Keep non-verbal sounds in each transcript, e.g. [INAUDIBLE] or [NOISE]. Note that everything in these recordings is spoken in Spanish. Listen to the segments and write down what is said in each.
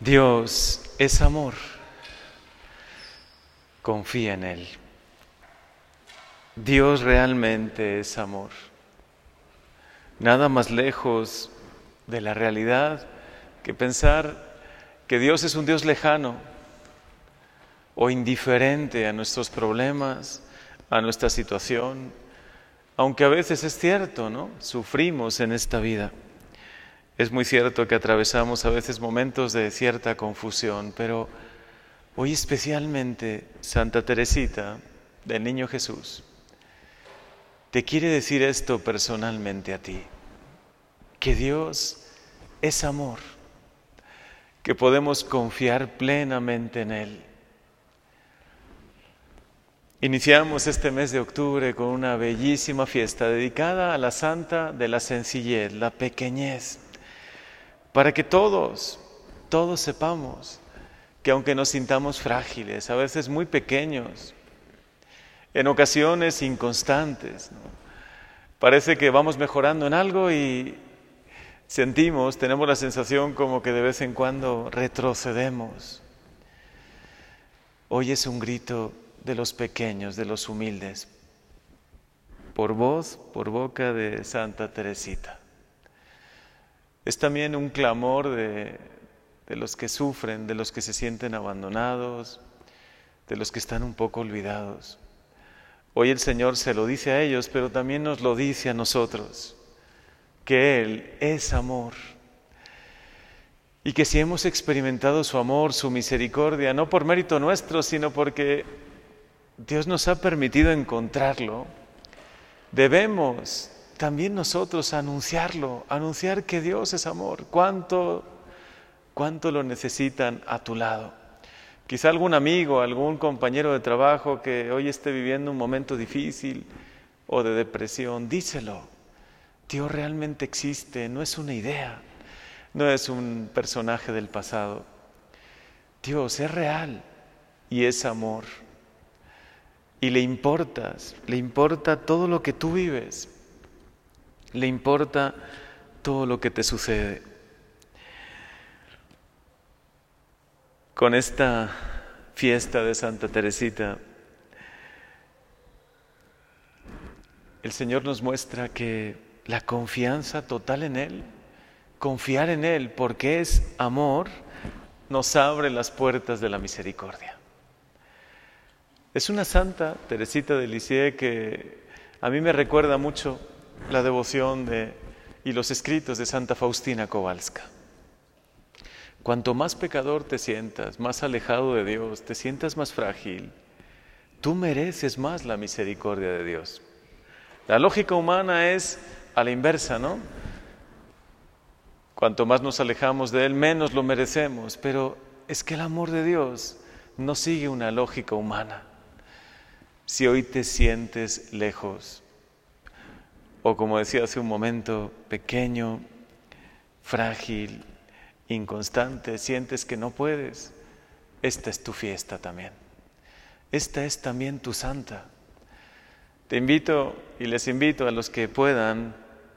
Dios es amor. Confía en Él. Dios realmente es amor. Nada más lejos de la realidad que pensar que Dios es un Dios lejano o indiferente a nuestros problemas, a nuestra situación, aunque a veces es cierto, ¿no? Sufrimos en esta vida. Es muy cierto que atravesamos a veces momentos de cierta confusión, pero hoy especialmente Santa Teresita del Niño Jesús te quiere decir esto personalmente a ti, que Dios es amor, que podemos confiar plenamente en Él. Iniciamos este mes de octubre con una bellísima fiesta dedicada a la Santa de la Sencillez, la pequeñez para que todos, todos sepamos que aunque nos sintamos frágiles, a veces muy pequeños, en ocasiones inconstantes, parece que vamos mejorando en algo y sentimos, tenemos la sensación como que de vez en cuando retrocedemos. Hoy es un grito de los pequeños, de los humildes, por voz, por boca de Santa Teresita. Es también un clamor de, los que sufren, de los que se sienten abandonados, de los que están un poco olvidados. Hoy el Señor se lo dice a ellos, pero también nos lo dice a nosotros, que Él es amor. Y que si hemos experimentado su amor, su misericordia, no por mérito nuestro, sino porque Dios nos ha permitido encontrarlo, debemos también nosotros anunciarlo, anunciar que Dios es amor. ¿Cuánto, cuánto lo necesitan a tu lado? Quizá algún amigo, algún compañero de trabajo que hoy esté viviendo un momento difícil o de depresión, díselo. Dios realmente existe, no es una idea, no es un personaje del pasado. Dios es real y es amor. Y le importas, le importa todo lo que tú vives, le importa todo lo que te sucede. Con esta fiesta de Santa Teresita, el Señor nos muestra que la confianza total en Él, confiar en Él porque es amor, nos abre las puertas de la misericordia. Es una santa, Teresita de Lisieux, que a mí me recuerda mucho la devoción de, y los escritos de Santa Faustina Kowalska. Cuanto más pecador te sientas, más alejado de Dios, te sientas más frágil, tú mereces más la misericordia de Dios. La lógica humana es a la inversa, ¿no? Cuanto más nos alejamos de Él, menos lo merecemos, pero es que el amor de Dios no sigue una lógica humana. Si hoy te sientes lejos, o como decía hace un momento, pequeño, frágil, inconstante, sientes que no puedes, esta es tu fiesta también. Esta es también tu santa. Te invito y les invito a los que puedan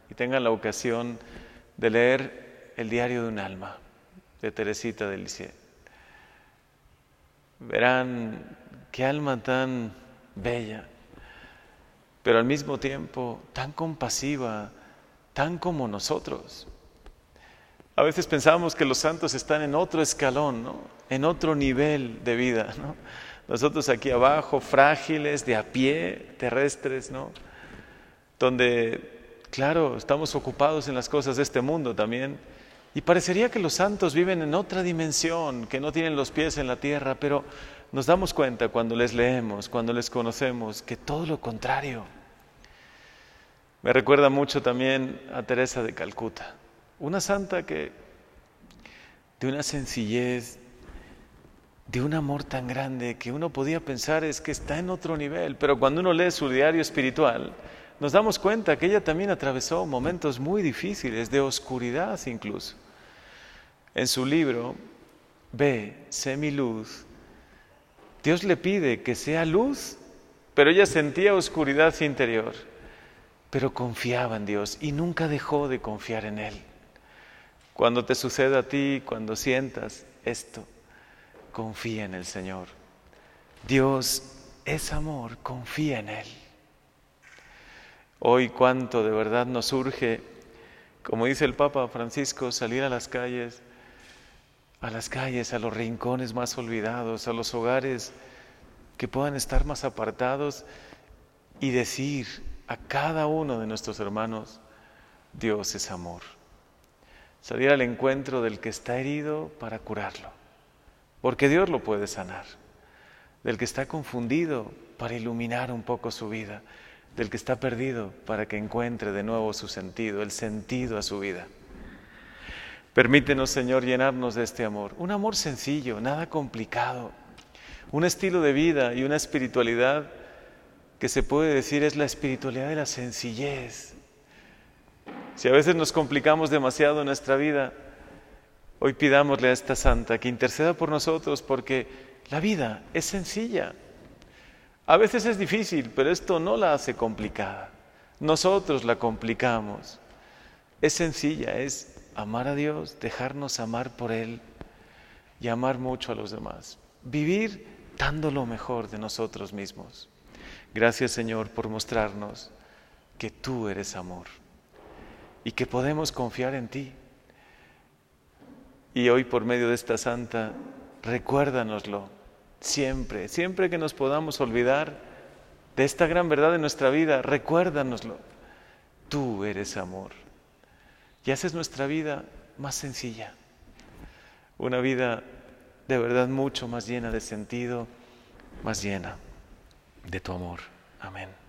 y tengan la ocasión de leer el diario de un alma de Teresita de Lisieux. Verán qué alma tan bella pero al mismo tiempo tan compasiva, tan como nosotros. A veces pensamos que los santos están en otro escalón, ¿no? en otro nivel de vida. [LAUGHS] ¿no? Nosotros aquí abajo, frágiles, de a pie, terrestres, ¿no? donde, claro, estamos ocupados en las cosas de este mundo también. Y parecería que los santos viven en otra dimensión, que no tienen los pies en la tierra, pero nos damos cuenta cuando les leemos, cuando les conocemos, que todo lo contrario. Me recuerda mucho también a Teresa de Calcuta, una santa que de una sencillez, de un amor tan grande que uno podía pensar es que está en otro nivel, pero cuando uno lee su diario espiritual, nos damos cuenta que ella también atravesó momentos muy difíciles, de oscuridad incluso. En su libro, Ve, sé mi luz, Dios le pide que sea luz, pero ella sentía oscuridad interior pero confiaba en Dios y nunca dejó de confiar en Él. Cuando te suceda a ti, cuando sientas esto, confía en el Señor. Dios es amor, confía en Él. Hoy cuánto de verdad nos urge, como dice el Papa Francisco, salir a las calles, a las calles, a los rincones más olvidados, a los hogares que puedan estar más apartados y decir a cada uno de nuestros hermanos, Dios es amor. Salir al encuentro del que está herido para curarlo, porque Dios lo puede sanar. Del que está confundido para iluminar un poco su vida. Del que está perdido para que encuentre de nuevo su sentido, el sentido a su vida. Permítenos, Señor, llenarnos de este amor. Un amor sencillo, nada complicado. Un estilo de vida y una espiritualidad que se puede decir es la espiritualidad de la sencillez. Si a veces nos complicamos demasiado nuestra vida, hoy pidámosle a esta santa que interceda por nosotros porque la vida es sencilla. A veces es difícil, pero esto no la hace complicada. Nosotros la complicamos. Es sencilla, es amar a Dios, dejarnos amar por Él y amar mucho a los demás. Vivir dando lo mejor de nosotros mismos. Gracias Señor por mostrarnos que tú eres amor y que podemos confiar en ti. Y hoy por medio de esta santa, recuérdanoslo siempre, siempre que nos podamos olvidar de esta gran verdad de nuestra vida, recuérdanoslo. Tú eres amor y haces nuestra vida más sencilla, una vida de verdad mucho más llena de sentido, más llena de tu amor. Amén.